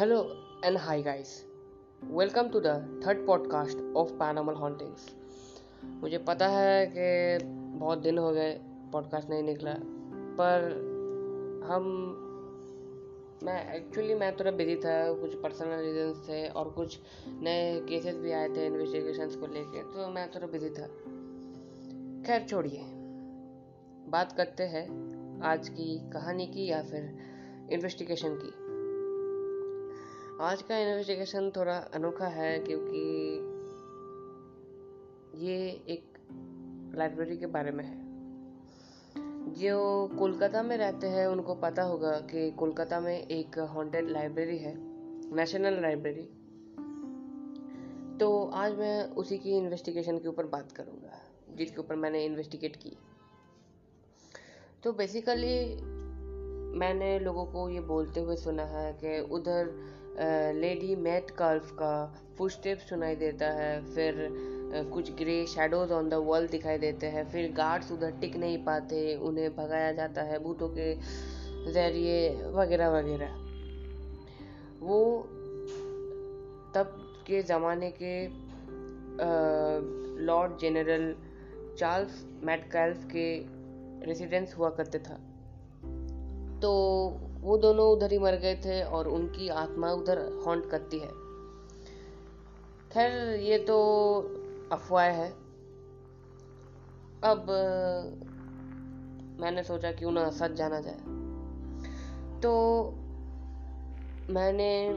Hello and hi, guys. Welcome to the third podcast of Paranormal Hauntings. मुझे पता है कि बहुत दिन हो गए पॉडकास्ट नहीं निकला, पर हम, मैं एक्चुअली मैं थोड़ा बिज़ी था, कुछ पर्सनल रीजंस थे और कुछ नए केसेस भी आए थे इन्वेस्टिगेशंस को लेके तो मैं थोड़ा बिज़ी था खैर, छोड़िए बात करते हैं आज की कहानी की या फिर इन्वेस्टिगेशन की आज का इन्वेस्टिगेशन थोड़ा अनोखा है क्योंकि ये एक लाइब्रेरी के बारे में है। जो कोलकाता में रहते हैं, उनको पता होगा कि कोलकाता में एक हॉन्टेड लाइब्रेरी है नेशनल लाइब्रेरी तो आज मैं उसी की इन्वेस्टिगेशन के ऊपर बात करूँगा, जिसके ऊपर मैंने इन्वेस्टिगेट की। तो बेसिकली मैंने लोगों को ये बोलते हुए सुना है कि उधर लेडी मैट कर्फ का फुटस्टेप सुनाई देता है, फिर कुछ grey shadows on the wall दिखाई देते हैं, फिर गार्ड्स उधर टिक नहीं पाते, उन्हें भगाया जाता है भूतों के ज़रिए, वगैरह वगैरह। वो तब के ज़माने के लॉर्ड जनरल चार्ल्स मैटकैल्फ के रेसिडेंस हुआ करते था। तो वो दोनों उधर ही मर गए थे और उनकी आत्मा उधर हॉन्ट करती है। खैर, ये तो अफवाह है। अब, मैंने सोचा क्यों ना सच जाना जाए। तो मैंने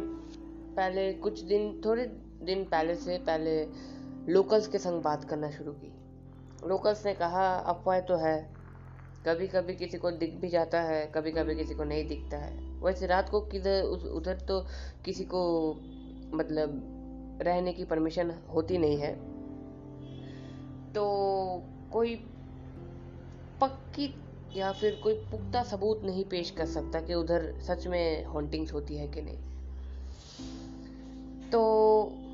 पहले कुछ दिन, थोड़े दिन पहले से पहले लोकल्स के संग बात करना शुरू की। लोकल्स ने कहा, अफवाह तो है। कभी कभी किसी को दिख भी जाता है कभी कभी किसी को नहीं दिखता है। वैसे रात को किधर उधर तो किसी को मतलब रहने की परमिशन होती नहीं है। तो कोई पक्की या फिर कोई पुख्ता सबूत नहीं पेश कर सकता कि उधर सच में हॉन्टिंग्स होती है कि नहीं। तो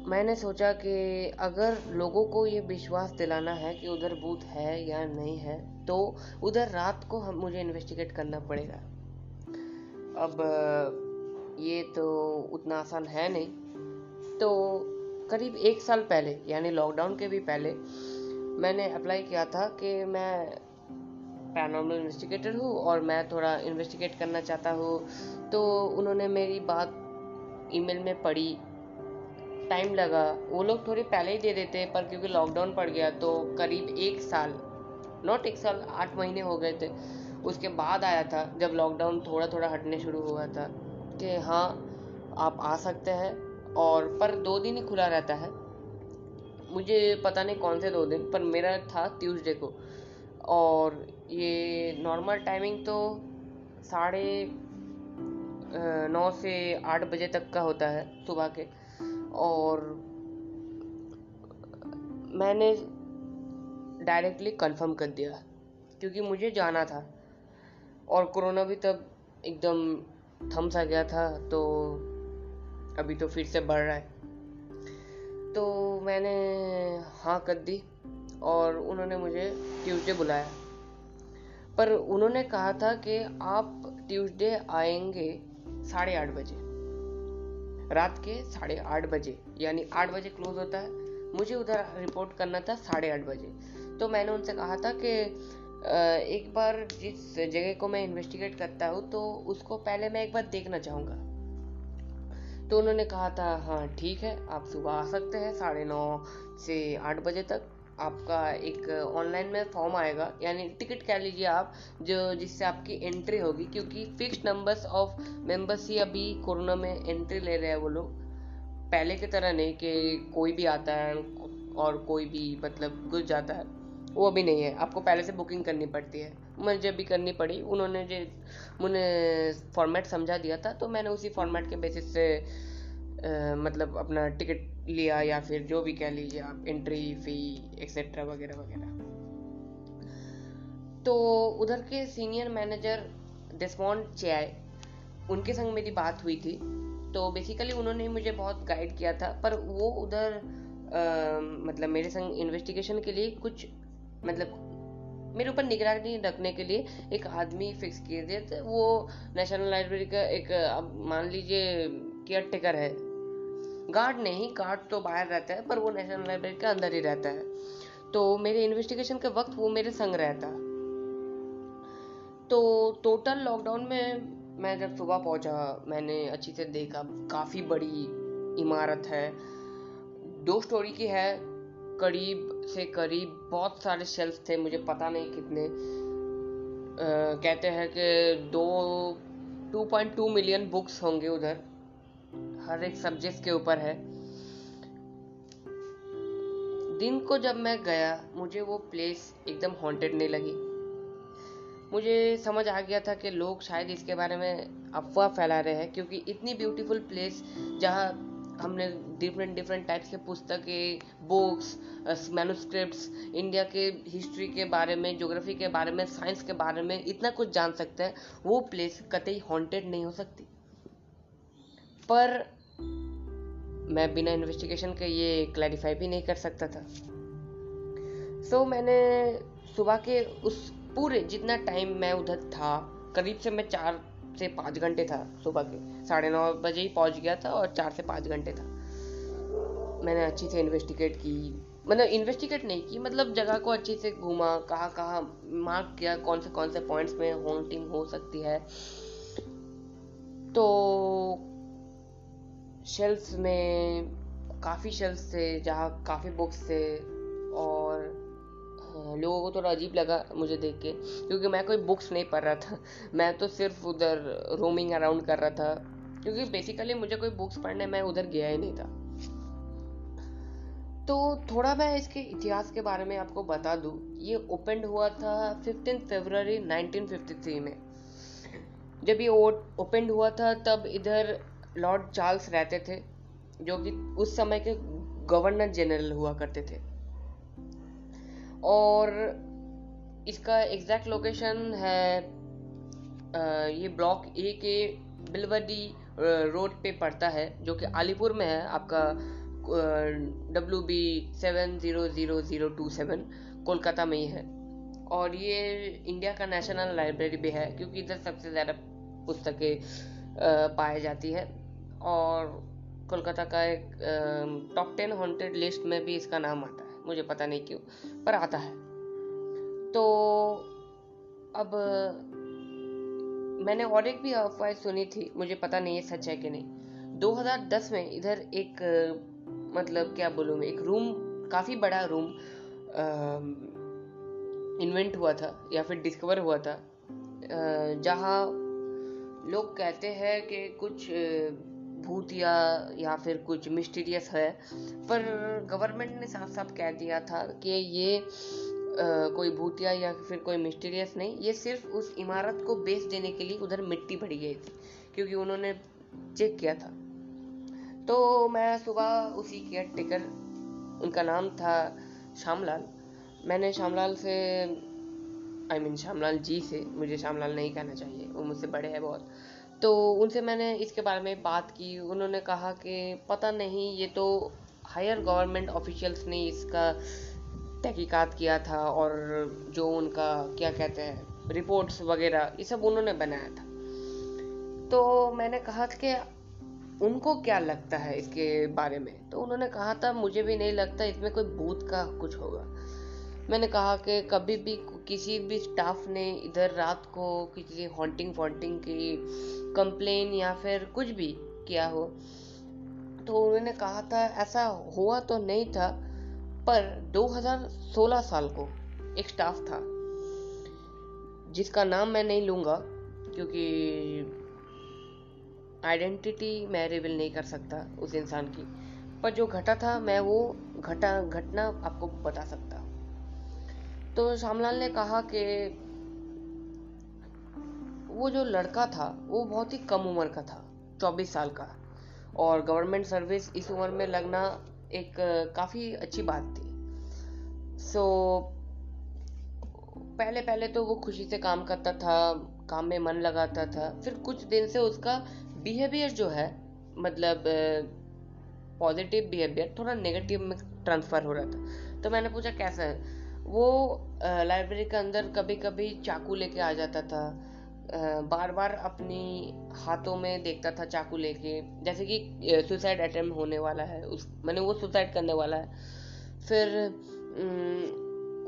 मैंने सोचा कि अगर लोगों को ये विश्वास दिलाना है कि उधर भूत है या नहीं है तो उधर रात को हम, मुझे इन्वेस्टिगेट करना पड़ेगा। अब ये तो उतना आसान है नहीं। तो करीब एक साल पहले, यानी लॉकडाउन के भी पहले, मैंने अप्लाई किया था कि मैं पैरानॉर्मल इन्वेस्टिगेटर हूँ और मैं थोड़ा इन्वेस्टिगेट करना चाहता हूँ। तो उन्होंने मेरी बात ईमेल में पढ़ी। टाइम लगा। वो लोग थोड़ी पहले ही दे देते पर क्योंकि लॉकडाउन पड़ गया तो करीब एक साल नॉट एक साल, आठ महीने हो गए थे। उसके बाद आया था, जब लॉकडाउन थोड़ा थोड़ा हटने शुरू हुआ था, कि हाँ आप आ सकते हैं, और पर दो दिन ही खुला रहता है। मुझे पता नहीं कौन से दो दिन, पर मेरा था ट्यूसडे को। और ये नॉर्मल टाइमिंग तो साढ़े नौ से आठ बजे तक का होता है, सुबह के। और मैंने डायरेक्टली कंफर्म कर दिया, क्योंकि मुझे जाना था। और कोरोना भी तब एकदम थम सा गया था तो अभी तो फिर से बढ़ रहा है। तो मैंने हाँ कर दी और उन्होंने मुझे ट्यूसडे बुलाया। पर उन्होंने कहा था कि आप ट्यूसडे आएँगे साढ़े आठ बजे। रात के साढ़े आठ बजे, यानी आठ बजे क्लोज होता है। मुझे उधर रिपोर्ट करना था साढ़े आठ बजे। तो मैंने उनसे कहा था कि एक बार जिस जगह को मैं इन्वेस्टिगेट करता हूँ तो उसको पहले मैं एक बार देखना चाहूँगा। तो उन्होंने कहा था हाँ ठीक है, आप सुबह आ सकते हैं साढ़े नौ से आठ बजे तक। आपका एक ऑनलाइन में फॉर्म आएगा। यानी टिकट कह लीजिए आप जो जिससे आपकी एंट्री होगी क्योंकि फिक्स नंबर्स ऑफ़ मेंबर्स ही अभी कोरोना में एंट्री ले रहे हैं वो लोग। पहले की तरह नहीं कि कोई भी आता है और कोई भी मतलब घुस जाता है वो अभी नहीं है। आपको पहले से बुकिंग करनी पड़ती है। मुझे भी करनी पड़ी उन्होंने जो मुझे फॉर्मेट समझा दिया था तो मैंने उसी फॉर्मेट के बेसिस से आ, मतलब अपना टिकट लिया या फिर जो भी कह लीजिए आप एंट्री फ़ी एक्सेट्रा वगैरह वगैरह। तो उधर के सीनियर मैनेजर डिस्मॉन्ड चेय उनके संग मेरी बात हुई थी। तो बेसिकली उन्होंने मुझे बहुत गाइड किया था, पर वो उधर मतलब मेरे संग इन्वेस्टिगेशन के लिए कुछ मतलब मेरे ऊपर निगरानी रखने के लिए एक आदमी फिक्स किए थे। तो वो नेशनल लाइब्रेरी का एक मान लीजिए केयर टेकर है। गार्ड नहीं गार्ड तो बाहर रहता है पर वो नेशनल लाइब्रेरी के अंदर ही रहता है। तो मेरे इन्वेस्टिगेशन के वक्त वो मेरे संग रहता। तो टोटल लॉकडाउन में मैं जब सुबह पहुँचा मैंने अच्छी से देखा काफ़ी बड़ी इमारत है। दो स्टोरी की है करीब से करीब बहुत सारे शेल्फ थे मुझे पता नहीं कितने। आ, कहते हैं कि दो 2.2 मिलियन बुक्स होंगे उधर। हर एक सब्जेक्ट के ऊपर है। दिन को जब मैं गया, मुझे वो प्लेस एकदम हॉन्टेड नहीं लगी। मुझे समझ आ गया था कि लोग शायद इसके बारे में अफवाह फैला रहे हैं, क्योंकि इतनी ब्यूटीफुल प्लेस जहाँ हमने डिफरेंट डिफरेंट टाइप्स के पुस्तकें बुक्स मैनुस्क्रिप्ट इंडिया के हिस्ट्री के बारे में ज्योग्राफी के बारे में साइंस के बारे में इतना कुछ जान सकते हैं, वो प्लेस कतई हॉन्टेड नहीं हो सकती। पर मैं बिना इन्वेस्टिगेशन के ये क्लैरिफाई भी नहीं कर सकता था। सो so, मैंने सुबह के उस पूरे जितना टाइम मैं उधर था करीब से मैं चार से पाँच घंटे था सुबह के। साढ़े नौ बजे ही पहुँच गया था और चार से पाँच घंटे था। मैंने अच्छी से इन्वेस्टिगेट की। मतलब इन्वेस्टिगेट नहीं की मतलब जगह को अच्छे से घूमा कहाँ कहाँ मार्क किया कौन से कौन से पॉइंट्स में हॉन्टिंग हो सकती है। तो शेल्फ्स में काफ़ी शेल्फ्स थे जहाँ काफ़ी बुक्स थे और हाँ, लोगों को थोड़ा अजीब लगा मुझे देख के क्योंकि मैं कोई बुक्स नहीं पढ़ रहा था। मैं तो सिर्फ़ उधर रोमिंग अराउंड कर रहा था क्योंकि बेसिकली मुझे कोई बुक्स पढ़ने मैं उधर गया ही नहीं था। तो थोड़ा मैं इसके इतिहास के बारे में आपको बता दूँ। ये ओपन हुआ था फिफ्टीन फरवरी 1953 में। जब ये ओपन हुआ था तब इधर लॉर्ड चार्ल्स रहते थे, जो कि उस समय के गवर्नर जनरल हुआ करते थे। और इसका एग्जैक्ट लोकेशन है ये ब्लॉक ए के बिलवडी रोड पे पड़ता है, जो कि अलीपुर में है, आपका W B seven zero zero zero two seven Kolkata में ही है। और ये इंडिया का नेशनल लाइब्रेरी भी है, क्योंकि इधर सबसे ज़्यादा पुस्तकें पाई जाती है। और कोलकाता का एक टॉप टेन हॉन्टेड लिस्ट में भी इसका नाम आता है। मुझे पता नहीं क्यों, पर आता है। तो अब, मैंने और एक भी अफवाह सुनी थी, मुझे पता नहीं है सच है कि नहीं। 2010 में इधर एक मतलब क्या बोलूँ एक रूम काफ़ी बड़ा रूम इन्वेंट हुआ था, या फिर डिस्कवर हुआ था जहाँ लोग कहते हैं कि कुछ भूतिया या फिर कुछ मिस्टीरियस है। पर गवर्नमेंट ने साफ़ साफ़ कह दिया था कि ये आ, कोई भूतिया या फिर कोई मिस्टीरियस नहीं ये सिर्फ़ उस इमारत को बेच देने के लिए उधर मिट्टी भरी गई थी क्योंकि उन्होंने चेक किया था। तो मैं सुबह उसी केयर टेकर उनका नाम था श्यामलाल। मैंने श्यामलाल से I I mean mean, Shyamlal ji से मुझे श्यामलाल नहीं कहना चाहिए वो मुझसे बड़े हैं बहुत। तो उनसे मैंने इसके बारे में बात की। उन्होंने कहा कि पता नहीं, ये तो हायर गवर्नमेंट ऑफिशियल्स ने इसका तहकीकात किया था और जो उनका, क्या कहते हैं रिपोर्ट्स वगैरह, ये सब उन्होंने बनाया था। तो मैंने कहा कि उनको क्या लगता है इसके बारे में? तो उन्होंने कहा था, मुझे भी नहीं लगता, इसमें कोई भूत का कुछ होगा। मैंने कहा कि कभी भी किसी भी स्टाफ ने इधर रात को किसी हॉन्टिंग फॉन्टिंग की कंप्लेन या फिर कुछ भी किया हो तो उन्होंने कहा था, ऐसा हुआ तो नहीं था, पर 2016 साल को एक स्टाफ था, जिसका नाम मैं नहीं लूँगा, क्योंकि आइडेंटिटी मैं रिविल नहीं कर सकता उस इंसान की, पर जो घटा था, मैं वो घटा, घटना आपको बता सकता तो श्यामलाल ने कहा कि वो जो लड़का था वो बहुत ही कम उम्र का था चौबीस साल का। और गवर्नमेंट सर्विस इस उम्र में लगना एक काफ़ी अच्छी बात थी। सो so, पहले पहले तो वो खुशी से काम करता था काम में मन लगाता था। फिर कुछ दिन से उसका बिहेवियर जो है मतलब पॉजिटिव बिहेवियर थोड़ा नेगेटिव में ट्रांसफ़र हो रहा था। तो मैंने पूछा कैसा है? वो लाइब्रेरी के अंदर कभी कभी चाकू लेके आ जाता था। बार बार अपनी हाथों में देखता था चाकू लेके। जैसे कि सुसाइड अटेम्प्ट होने वाला है, उस, मैंने वो सुसाइड करने वाला है। फिर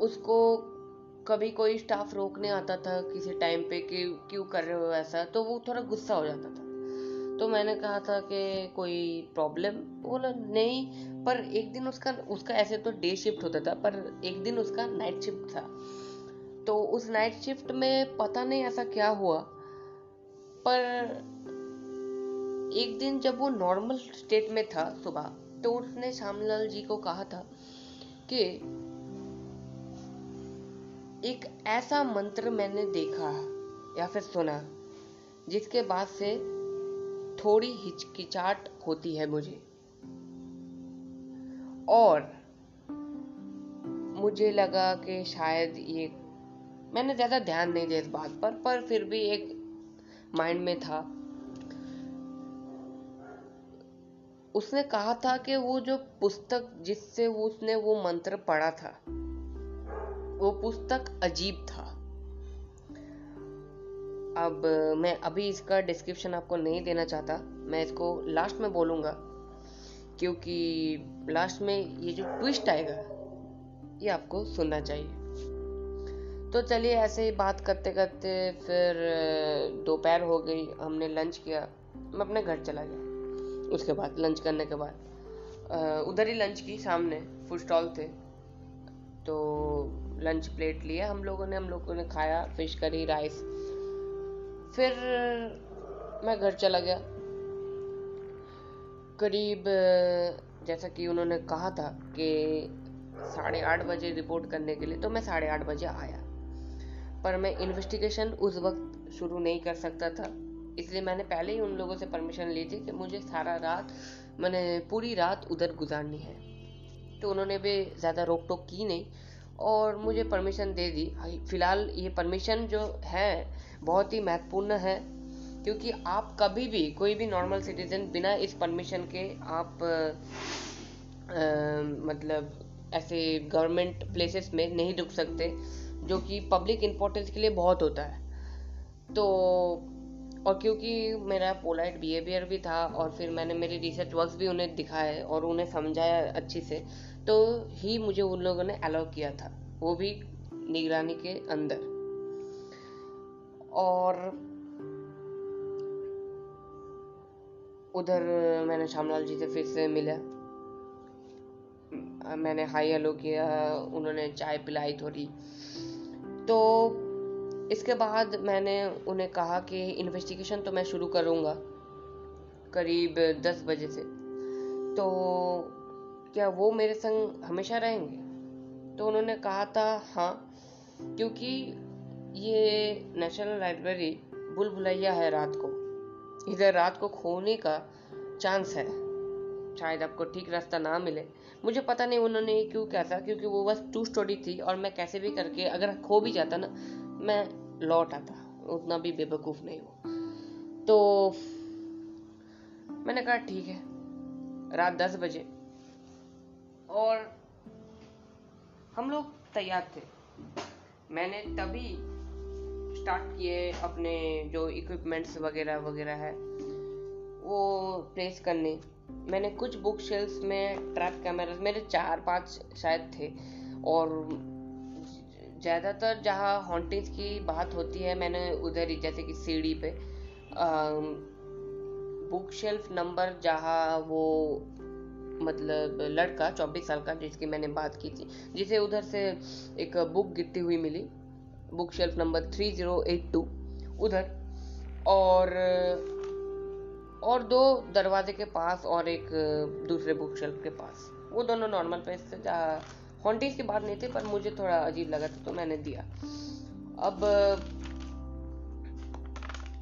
उसको कभी कोई स्टाफ रोकने आता था किसी टाइम पे कि, क्यों कर रहे हो ऐसा तो वो थोड़ा गुस्सा हो जाता था। तो मैंने कहा था कि कोई प्रॉब्लम बोला, नहीं। पर एक दिन उसका उसका ऐसे तो डे शिफ्ट होता था, पर एक दिन उसका नाइट शिफ्ट था। तो उस नाइट शिफ्ट में पता नहीं ऐसा क्या हुआ, पर एक दिन जब वो नॉर्मल स्टेट में था सुबह तो उसने श्यामलाल जी को कहा था कि एक ऐसा मंत्र मैंने देखा या फिर सुना, जिसके बाद से थोड़ी हिचकिचाट होती है मुझे। और मुझे लगा कि शायद ये, मैंने ज़्यादा ध्यान नहीं दिया इस बात पर पर फिर भी एक माइंड में था। उसने कहा था कि वो जो पुस्तक जिससे वो उसने वो मंत्र पढ़ा था, वो पुस्तक अजीब था। अब मैं अभी इसका डिस्क्रिप्शन आपको नहीं देना चाहता। मैं इसको लास्ट में बोलूँगा, क्योंकि लास्ट में ये जो ट्विस्ट आएगा, ये आपको सुनना चाहिए। तो चलिए ऐसे ही बात करते करते फिर दोपहर हो गई, हमने लंच किया, मैं अपने घर चला गया। उसके बाद लंच करने के बाद उधर ही लंच की सामने फ़ूड स्टॉल थे। तो लंच प्लेट लिया हम लोगों ने, हम लोगों ने खाया फ़िश करी राइस फिर, मैं घर चला गया। करीब, जैसा कि उन्होंने कहा था कि साढ़े आठ बजे रिपोर्ट करने के लिए तो मैं साढ़े आठ बजे आया। पर मैं इन्वेस्टिगेशन उस वक्त शुरू नहीं कर सकता था, इसलिए मैंने पहले ही उन लोगों से परमिशन ली थी कि मुझे सारा रात, मैंने पूरी रात उधर गुजारनी है। तो उन्होंने भी ज़्यादा रोक टोक की नहीं और मुझे परमिशन दे दी। फ़िलहाल ये परमिशन जो है बहुत ही महत्वपूर्ण है क्योंकि आप कभी भी कोई भी नॉर्मल सिटीजन बिना इस परमिशन के आप आ, मतलब ऐसे गवर्नमेंट प्लेसेस में नहीं रुक सकते जो कि पब्लिक इम्पोर्टेंस के लिए बहुत होता है। तो और क्योंकि मेरा पोलाइट बिहेवियर भी था और फिर मैंने मेरे रिसर्च वर्क भी उन्हें दिखाए और उन्हें समझाया अच्छी से तो ही मुझे उन लोगों ने अलाउ किया था वो भी निगरानी के अंदर। और उधर मैंने श्यामलाल जी से फिर से मिला। मैंने हाई हेलो किया, उन्होंने चाय पिलाई थोड़ी। तो इसके बाद मैंने उन्हें कहा कि इन्वेस्टिगेशन तो मैं शुरू करूँगा, करीब दस बजे से। तो क्या वो मेरे संग हमेशा रहेंगे? तो उन्होंने कहा था हाँ क्योंकि ये नेशनल लाइब्रेरी बुल भुलैया है रात को। इधर रात को खोने का चांस है। शायद आपको ठीक रास्ता ना मिले। मुझे पता नहीं उन्होंने क्यों कहा था, क्योंकि वो बस टू स्टोरी थी और मैं कैसे भी करके अगर खो भी जाता ना, मैं लौट आता। उतना भी बेवकूफ़ नहीं हूँ। तो मैंने कहा, ठीक है। रात दस बजे। और हम लोग तैयार थे। मैंने तभी स्टार्ट किए अपने जो इक्विपमेंट्स वगैरह वगैरह है, वो प्लेस करने। मैंने कुछ बुक शेल्स में ट्रैप कैमरा मेरे चार पाँच शायद थे। और ज़्यादातर जहाँ हॉन्टिंग्स की बात होती है, मैंने उधर ही, जैसे कि सीढ़ी पे बुक शेल्फ नंबर जहाँ वो मतलब लड़का, चौबीस साल का, जिसकी मैंने बात की थी, जिसे उधर से एक बुक गिरती हुई मिली। Book shelf number three zero eight two उधर। और और दो दरवाजे के पास और एक, दूसरे बुक शेल्फ के पास। वो दोनों नॉर्मल पेज थे, जहाँ हॉन्टीज की बात नहीं थी, पर मुझे थोड़ा अजीब लगा था तो मैंने दिया। अब,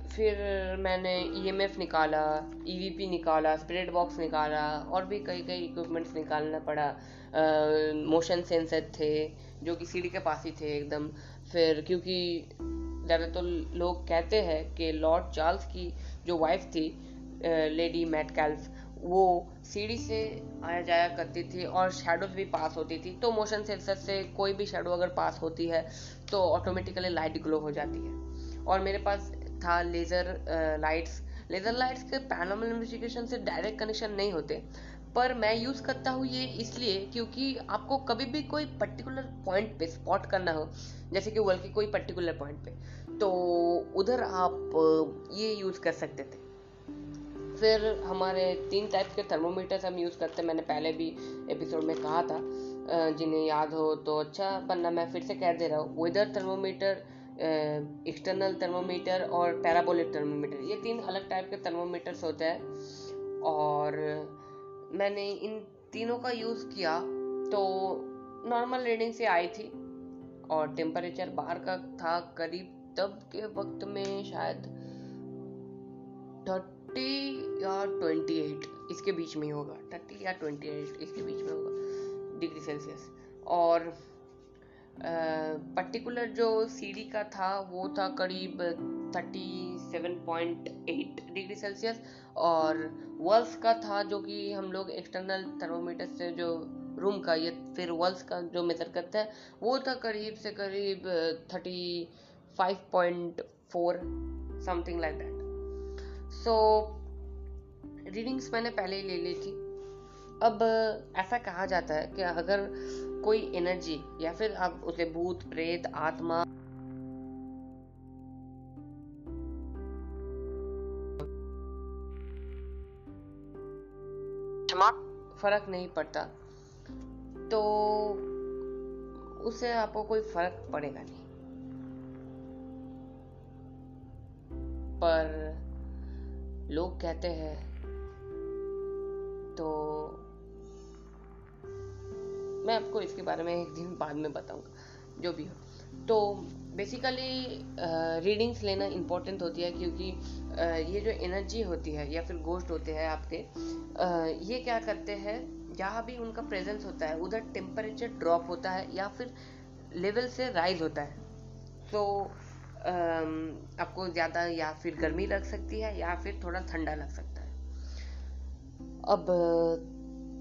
फिर मैंने ईएमएफ e निकाला ईवीपी e निकाला स्पिरिट बॉक्स निकाला, और भी कई कई इक्विपमेंट्स निकालना पड़ा। मोशन सेंसर थे, जो कि सीढ़ी के पास ही थे, एकदम। फिर क्योंकि ज़्यादातर तो लोग कहते हैं कि लॉर्ड चार्ल्स की जो वाइफ थी लेडी मैट कैल्फ वो सीढ़ी से आया जाया करती थी और शेडोज भी पास होती थी। तो मोशन सेंसर से कोई भी शेडो अगर पास होती है तो ऑटोमेटिकली लाइट ग्लो हो जाती है। और मेरे पास था लेज़र लाइट्स लेज़र लाइट्स के पैनल इन्वेस्टिगेशन से डायरेक्ट कनेक्शन नहीं होते। पर मैं यूज़ करता हूँ ये इसलिए क्योंकि आपको कभी भी कोई पर्टिकुलर पॉइंट पे स्पॉट करना हो, जैसे कि वर्ल्ड के कोई पर्टिकुलर पॉइंट पे तो उधर आप ये यूज़ कर सकते थे। फिर हमारे तीन टाइप के थर्मोमीटर्स हम यूज़ करते हैं, मैंने पहले भी एपिसोड में कहा था जिन्हें याद हो तो अच्छा वरना मैं फिर से कह दे रहा हूँ। वेदर थर्मोमीटर एक्सटर्नल थर्मोमीटर और पैराबोलिक थर्मोमीटर ये तीन अलग टाइप के थर्मोमीटर्स होते हैं। और मैंने इन तीनों का यूज़ किया तो नॉर्मल रीडिंग से आई थी और टेम्परेचर बाहर का था करीब तब के वक्त में शायद थर्टी या ट्वेंटी एट, इसके बीच में ही होगा। थर्टी या ट्वेंटी एट, इसके बीच में होगा, डिग्री सेल्सियस। और पर्टिकुलर जो सीडी का था, वो था करीब thirty seven point eight degree celsius और वर्ल्स का था जो कि हम लोग एक्सटर्नल थर्मोमीटर से जो रूम का, या फिर वर्ल्स का जो मेजर करते हैं, वो था करीब से करीब thirty five point four something like that so readings मैंने पहले ही ले ली थी। अब ऐसा कहा जाता है कि अगर कोई एनर्जी या फिर आप उसे भूत, प्रेत, आत्मा फ़र्क नहीं पड़ता। तो उससे आपको कोई फ़र्क पड़ेगा नहीं। पर लोग कहते हैं तो मैं आपको इसके बारे में एक दिन बाद में बताऊँगा, जो भी हो। तो बेसिकली रीडिंग्स लेना इम्पोर्टेंट होती है क्योंकि ये जो एनर्जी होती है या फिर गोश्त होते हैं आपके ये क्या करते हैं? जहाँ भी उनका प्रेजेंस होता है, उधर टेम्परेचर ड्रॉप होता है या फिर लेवल से राइज होता है। तो आपको ज़्यादा या फिर गर्मी लग सकती है या फिर थोड़ा ठंडा लग सकता है। अब,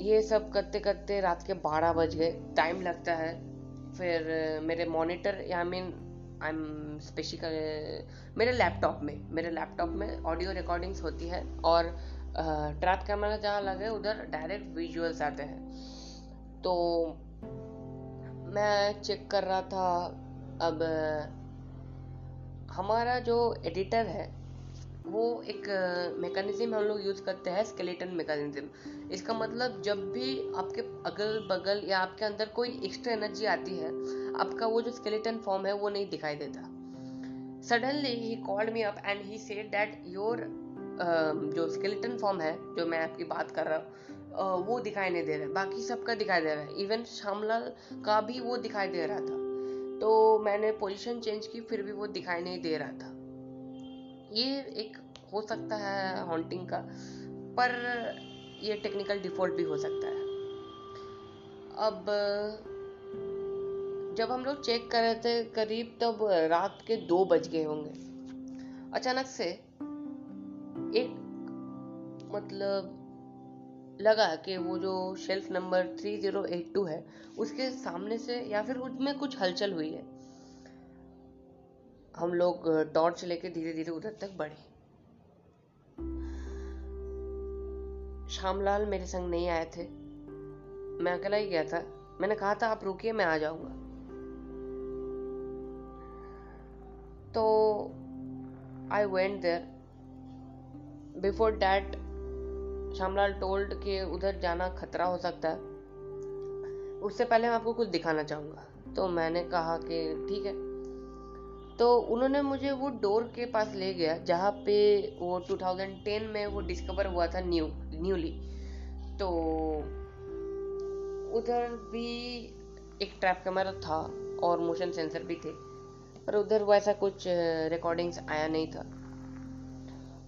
ये सब करते करते रात के बारह बज गए टाइम लगता है। फिर मेरे मॉनिटर या मीन आई एम स्पेसिकल मेरे लैपटॉप में, मेरे लैपटॉप में ऑडियो रिकॉर्डिंग्स होती है और ट्रैप कैमरा जहाँ लगे उधर डायरेक्ट विजुअल्स आते हैं। तो मैं चेक कर रहा था, अब, हमारा जो एडिटर है वो एक मेकानिज्म हम लोग यूज़ करते हैं स्केलेटन मेकानिज्म इसका मतलब जब भी आपके अगल बगल या आपके अंदर कोई एक्स्ट्रा एनर्जी आती है, आपका वो जो स्केलेटन फॉर्म है, वो नहीं दिखाई देता। Suddenly he called me up and he said that your जो स्केलेटन फॉर्म है, जो मैं आपकी बात कर रहा हूँ वो दिखाई नहीं दे रहा है। बाकी सबका दिखाई दे रहा है। इवन श्यामलाल का भी वो दिखाई दे रहा था। तो मैंने पोजीशन चेंज की, फिर भी वो दिखाई नहीं दे रहा था। ये एक हो सकता है हॉन्टिंग का, पर ये टेक्निकल डिफ़ॉल्ट भी हो सकता है। अब, जब हम लोग चेक कर रहे थे करीब तब रात के दो बज गए होंगे। अचानक से एक मतलब लगा कि वो जो शेल्फ नंबर 3082 है, उसके सामने से या फिर उसमें कुछ हलचल हुई है। हम लोग टॉर्च लेके धीरे धीरे उधर तक बढ़े। श्यामलाल मेरे संग नहीं आए थे। मैं अकेला ही गया था। मैंने कहा था, आप रुकिए, मैं आ जाऊँगा। तो I went there before that Shyamlal told के उधर जाना खतरा हो सकता है। उससे पहले मैं आपको कुछ दिखाना चाहूँगा। तो मैंने कहा कि, ठीक है। तो उन्होंने मुझे वो डोर के पास ले गया, जहाँ पे वो 2010 में वो डिस्कवर हुआ था न्यू न्यूली तो उधर भी एक ट्रैप कैमरा था और मोशन सेंसर भी थे, पर उधर वैसा कुछ रिकॉर्डिंग्स आया नहीं था।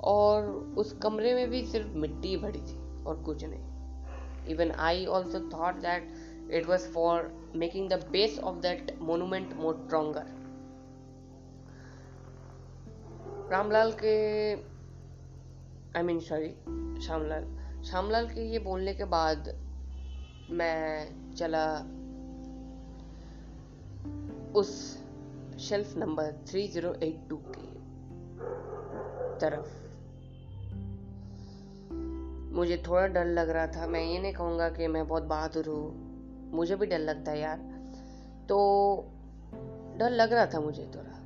और उस कमरे में भी सिर्फ़ मिट्टी भरी थी और कुछ नहीं। Even I also thought that it was for making the base of that monument more stronger Ramlal के I mean sorry Shyamlal. Shyamlal के ये बोलने के बाद मैं चला उस शेल्फ नंबर 3082 के तरफ़। मुझे थोड़ा डर लग रहा था। मैं ये नहीं कहूँगा कि मैं बहुत बहादुर हूँ। मुझे भी डर लगता है यार। तो डर लग रहा था मुझे थोड़ा।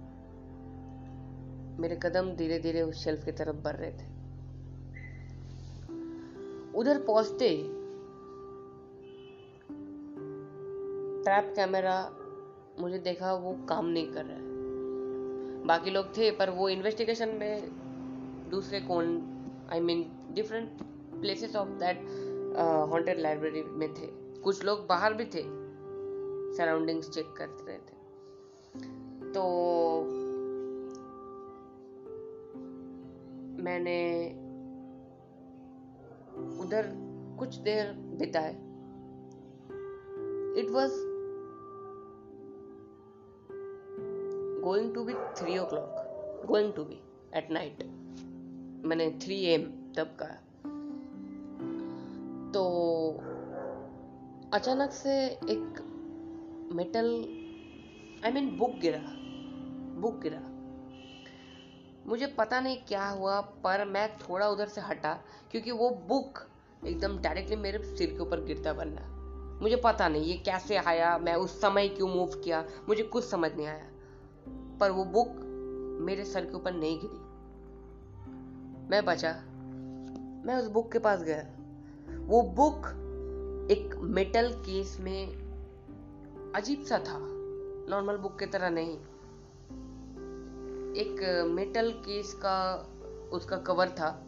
मेरे कदम धीरे धीरे उस शेल्फ की तरफ़ बढ़ रहे थे। उधर पहुँचते ट्रैप कैमरा मुझे देखा वो काम नहीं कर रहा है। बाकी लोग थे, पर वो इन्वेस्टिगेशन में दूसरे कौन I mean different places of that haunted library में थे। कुछ लोग बाहर भी थे सराउंडिंग्स चेक कर रहे थे। तो मैंने उधर कुछ देर बिताए। It was going to be three o'clock going to be at night मैंने थ्री एम तब का तो अचानक से एक मेटल आई मीन बुक गिरा बुक गिरा। मुझे पता नहीं क्या हुआ, पर मैं थोड़ा उधर से हटा, क्योंकि वो बुक एकदम डायरेक्टली मेरे सिर के ऊपर गिरता बनना। मुझे पता नहीं ये कैसे आया, मैं उस समय क्यों मूव किया, मुझे कुछ समझ नहीं आया। पर वो बुक मेरे सर के ऊपर नहीं गिरी। मैं बचा। मैं उस बुक के पास गया। वो बुक एक मेटल केस में अजीब सा था। नॉर्मल बुक की तरह नहीं। एक मेटल केस का उसका कवर था,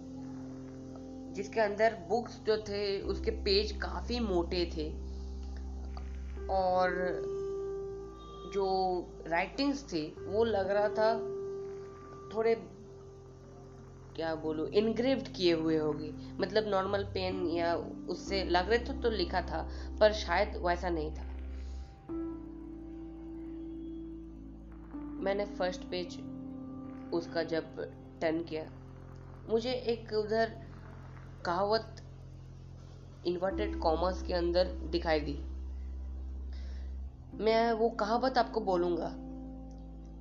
जिसके अंदर बुक्स जो थे, उसके पेज काफ़ी मोटे थे। और जो राइटिंग्स थे, वो लग रहा था थोड़े, क्या बोलू इनग्रेव्ड किए हुए होंगे। मतलब नॉर्मल पेन या उससे लग रहे थे तो लिखा था, पर शायद वैसा नहीं था। मैंने फ़र्स्ट पेज उसका जब टर्न किया। मुझे एक उधर कहावत इन्वर्टेड कॉमर्स के अंदर दिखाई दी। मैं वो कहावत आपको बोलूँगा,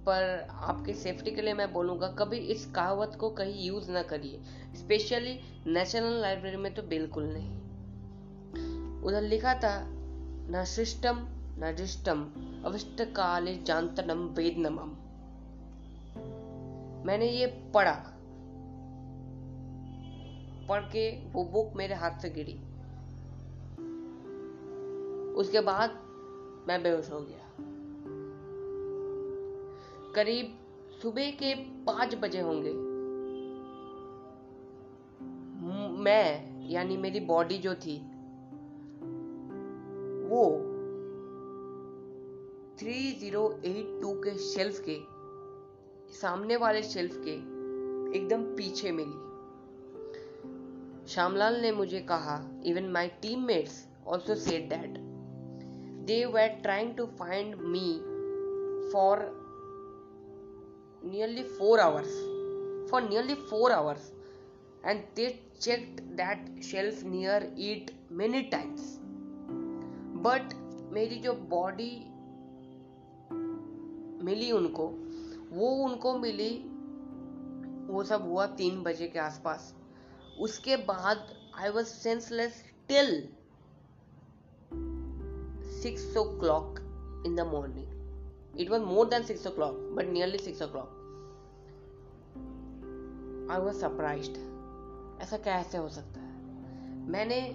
पर आपके सेफ्टी के लिए मैं बोलूँगा, कभी इस कहावत को कहीं यूज़ ना करिए। स्पेशली नेशनल लाइब्रेरी में तो बिल्कुल नहीं। उधर लिखा था, न सिस्टम न जिष्टम अविष्ट काले जानतनम वेद नमम मैंने ये पढ़ा। पढ़ के वो बुक मेरे हाथ से गिरी। उसके बाद मैं बेहोश हो गया। करीब सुबह के पाँच बजे होंगे। मैं, यानी मेरी बॉडी जो थी, वो 3082 के शेल्फ के सामने वाले शेल्फ के एकदम पीछे मिली। श्यामलाल ने मुझे कहा even my team mates also said that they were trying to find me for nearly four hours for nearly four hours and they checked that shelf near it many times but मेरी जो body मिली उनको वो उनको मिली, वो सब हुआ तीन बजे के आसपास। उसके बाद I was senseless till six o'clock in the morning it was more than six o'clock but nearly six o'clock I was surprise ऐसा कैसे हो सकता है? मैंने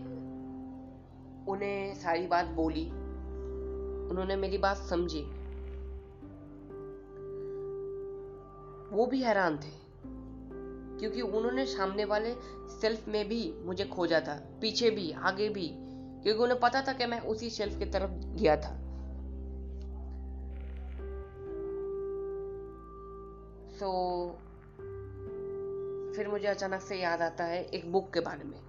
उन्हें सारी बात बोली। उन्होंने मेरी बात समझी। वो भी हैरान थे क्योंकि उन्होंने सामने वाले शेल्फ में भी मुझे खोजा था पीछे भी आगे भी क्योंकि उन्हें पता था कि मैं उसी शेल्फ की तरफ़ गया था। सो so, फिर मुझे अचानक से याद आता है एक बुक के बारे में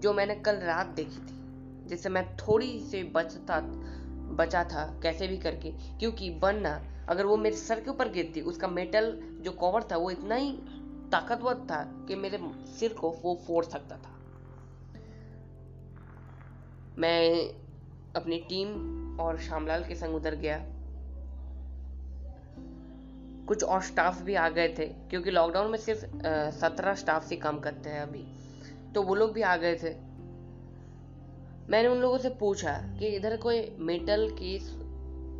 जो मैंने कल रात देखी थी जिससे मैं थोड़ी सी बचता बचा था, कैसे भी करके। क्योंकि बनना अगर वो मेरे सर के ऊपर गिरती, उसका मेटल जो कवर था, वो इतना ही ताकतवर था कि मेरे सिर को वो फोड़ सकता था। मैं अपनी टीम और श्यामलाल के संग उधर गया। कुछ और स्टाफ भी आ गए थे, क्योंकि लॉकडाउन में सिर्फ़ सत्रह स्टाफ से काम करते हैं अभी। तो वो लोग भी आ गए थे। मैंने उन लोगों से पूछा कि इधर कोई मेटल की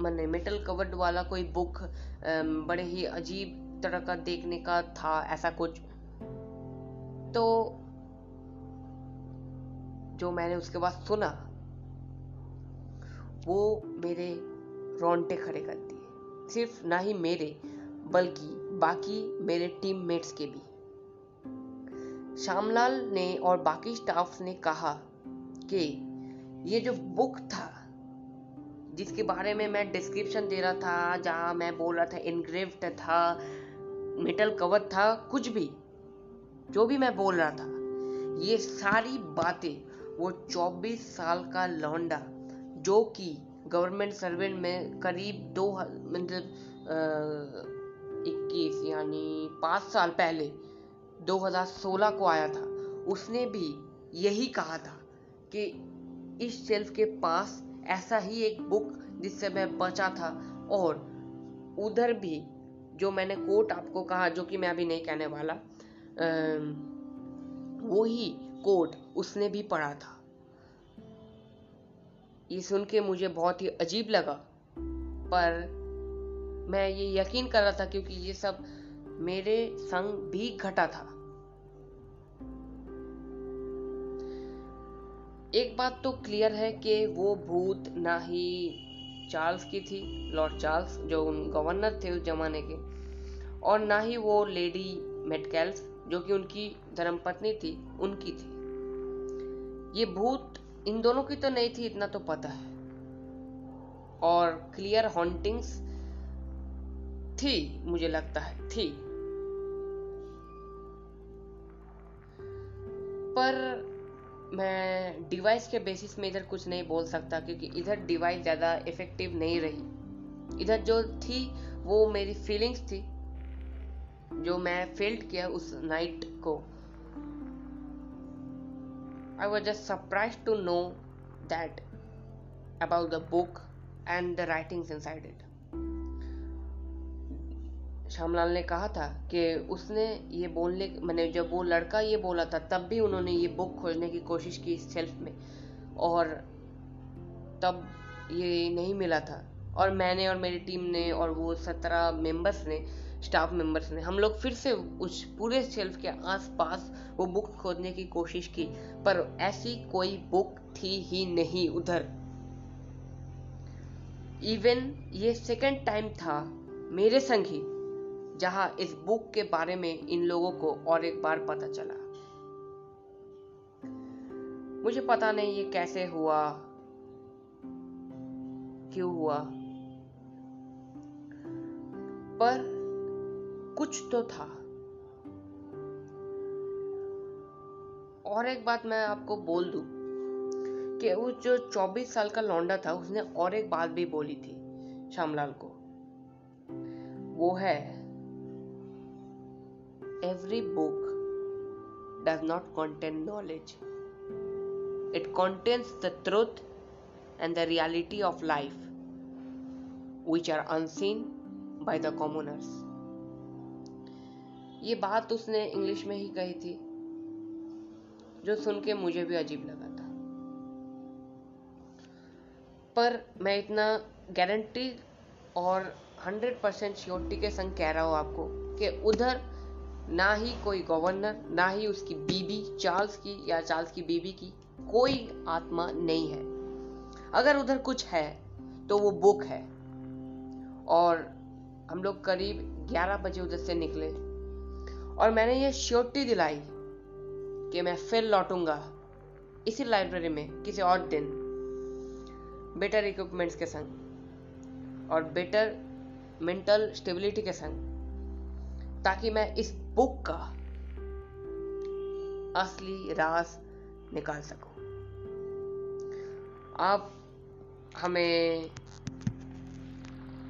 मैंने मेटल कवर्ड वाला कोई बुक बड़े ही अजीब तरह का देखने का था, ऐसा कुछ। तो जो मैंने उसके बाद सुना, वो मेरे रोंटे खड़े कर दिए। सिर्फ़ ना ही मेरे, बल्कि बाकी मेरे टीममेट्स के भी। श्यामलाल ने और बाकी स्टाफ ने कहा कि ये जो बुक था, जिसके बारे में मैं डिस्क्रिप्शन दे रहा था, जहाँ मैं बोल रहा था इनग्रेव्ड था मेटल कवर था, कुछ भी, जो भी मैं बोल रहा था, ये सारी बातें वो 24 साल का लौंडा, जो कि गवर्नमेंट सर्वेंट में करीब दो मतलब इक्कीस यानी पाँच साल पहले 2016 को आया था, उसने भी यही कहा था कि इस शेल्फ के पास ऐसा ही एक बुक जिससे मैं बचा था और उधर भी जो मैंने कोट आपको कहा, जो कि मैं अभी नहीं कहने वाला वो ही कोट उसने भी पढ़ा था। ये सुन के मुझे बहुत ही अजीब लगा, पर मैं ये यकीन कर रहा था क्योंकि ये सब मेरे संग भी घटा था। एक बात तो क्लियर है कि वो भूत ना ही चार्ल्स की थी, लॉर्ड चार्ल्स, जो उन गवर्नर थे उस जमाने के, और ना ही वो लेडी मेटकेल्स जो कि उनकी धर्मपत्नी थी, उनकी थी। ये भूत इन दोनों की तो नहीं थी, इतना तो पता है। और क्लियर हॉन्टिंग्स थी, मुझे लगता है, थी। पर मैं डिवाइस के बेसिस में इधर कुछ नहीं बोल सकता क्योंकि इधर डिवाइस ज़्यादा इफ़ेक्टिव नहीं रही। इधर जो थी, वो मेरी फीलिंग्स थी, जो मैं फ़ील्ड किया उस नाइट को। I was just surprise to know that about the book and the writings inside it Shyamlal ने कहा था कि उसने ये बोलने, मैंने जब वो लड़का ये बोला था, तब भी उन्होंने ये बुक खोजने की कोशिश की इस सेल्फ में। और तब ये नहीं मिला था। और मैंने और मेरी टीम ने और वो सत्रह मेंबर्स ने स्टाफ मेंबर्स ने, हम लोग फिर से उस पूरे शेल्फ के आसपास वो बुक खोजने की कोशिश की, पर ऐसी कोई बुक थी ही नहीं उधर। इवन ये सेकंड टाइम था मेरे संग ही। जहाँ इस बुक के बारे में इन लोगों को और एक बार पता चला। मुझे पता नहीं ये कैसे हुआ, क्यों हुआ। पर कुछ तो था। और एक बात मैं आपको बोल दूँ कि वो जो 24 साल का लौंडा था, उसने और एक बात भी बोली थी, श्यामलाल को। वो है every book does not contain knowledge. It contains the truth and the reality of life, which are unseen by the commoners. ये बात उसने इंग्लिश में ही कही थी जो सुन के मुझे भी अजीब लगा था पर मैं इतना गारंटी और 100 परसेंट श्योरिटी के संग कह रहा हूँ आपको कि उधर ना ही कोई गवर्नर, ना ही उसकी बीबी चार्ल्स की या चार्ल्स की बीबी की कोई आत्मा नहीं है। अगर उधर कुछ है तो वो बुक है। और हम लोग करीब 11 बजे उधर से निकले। और मैंने ये श्योरिटी दिलाई कि मैं फिर लौटूँगा इसी लाइब्रेरी में किसी और दिन, बेटर इक्विपमेंट्स के संग और बेटर मेंटल स्टेबिलिटी के संग, ताकि मैं इस बुक का असली राज निकाल सको। आप हमें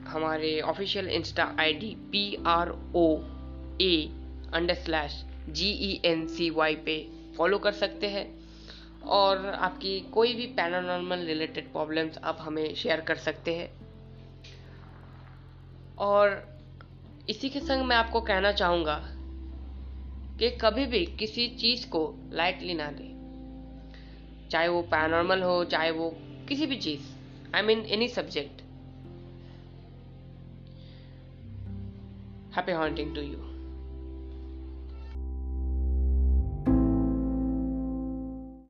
हमारे official insta ID P R O A under slash G E N C Y पे फॉलो कर सकते हैं। और आपकी कोई भी पैरानॉर्मल रिलेटेड प्रॉब्लम्स आप हमें शेयर कर सकते हैं। और इसी के संग मैं आपको कहना चाहूँगा कि कभी भी किसी चीज़ को लाइटली ना ले चाहे वो पैरानॉर्मल हो, चाहे वो किसी भी चीज़। I mean any subject happy haunting to you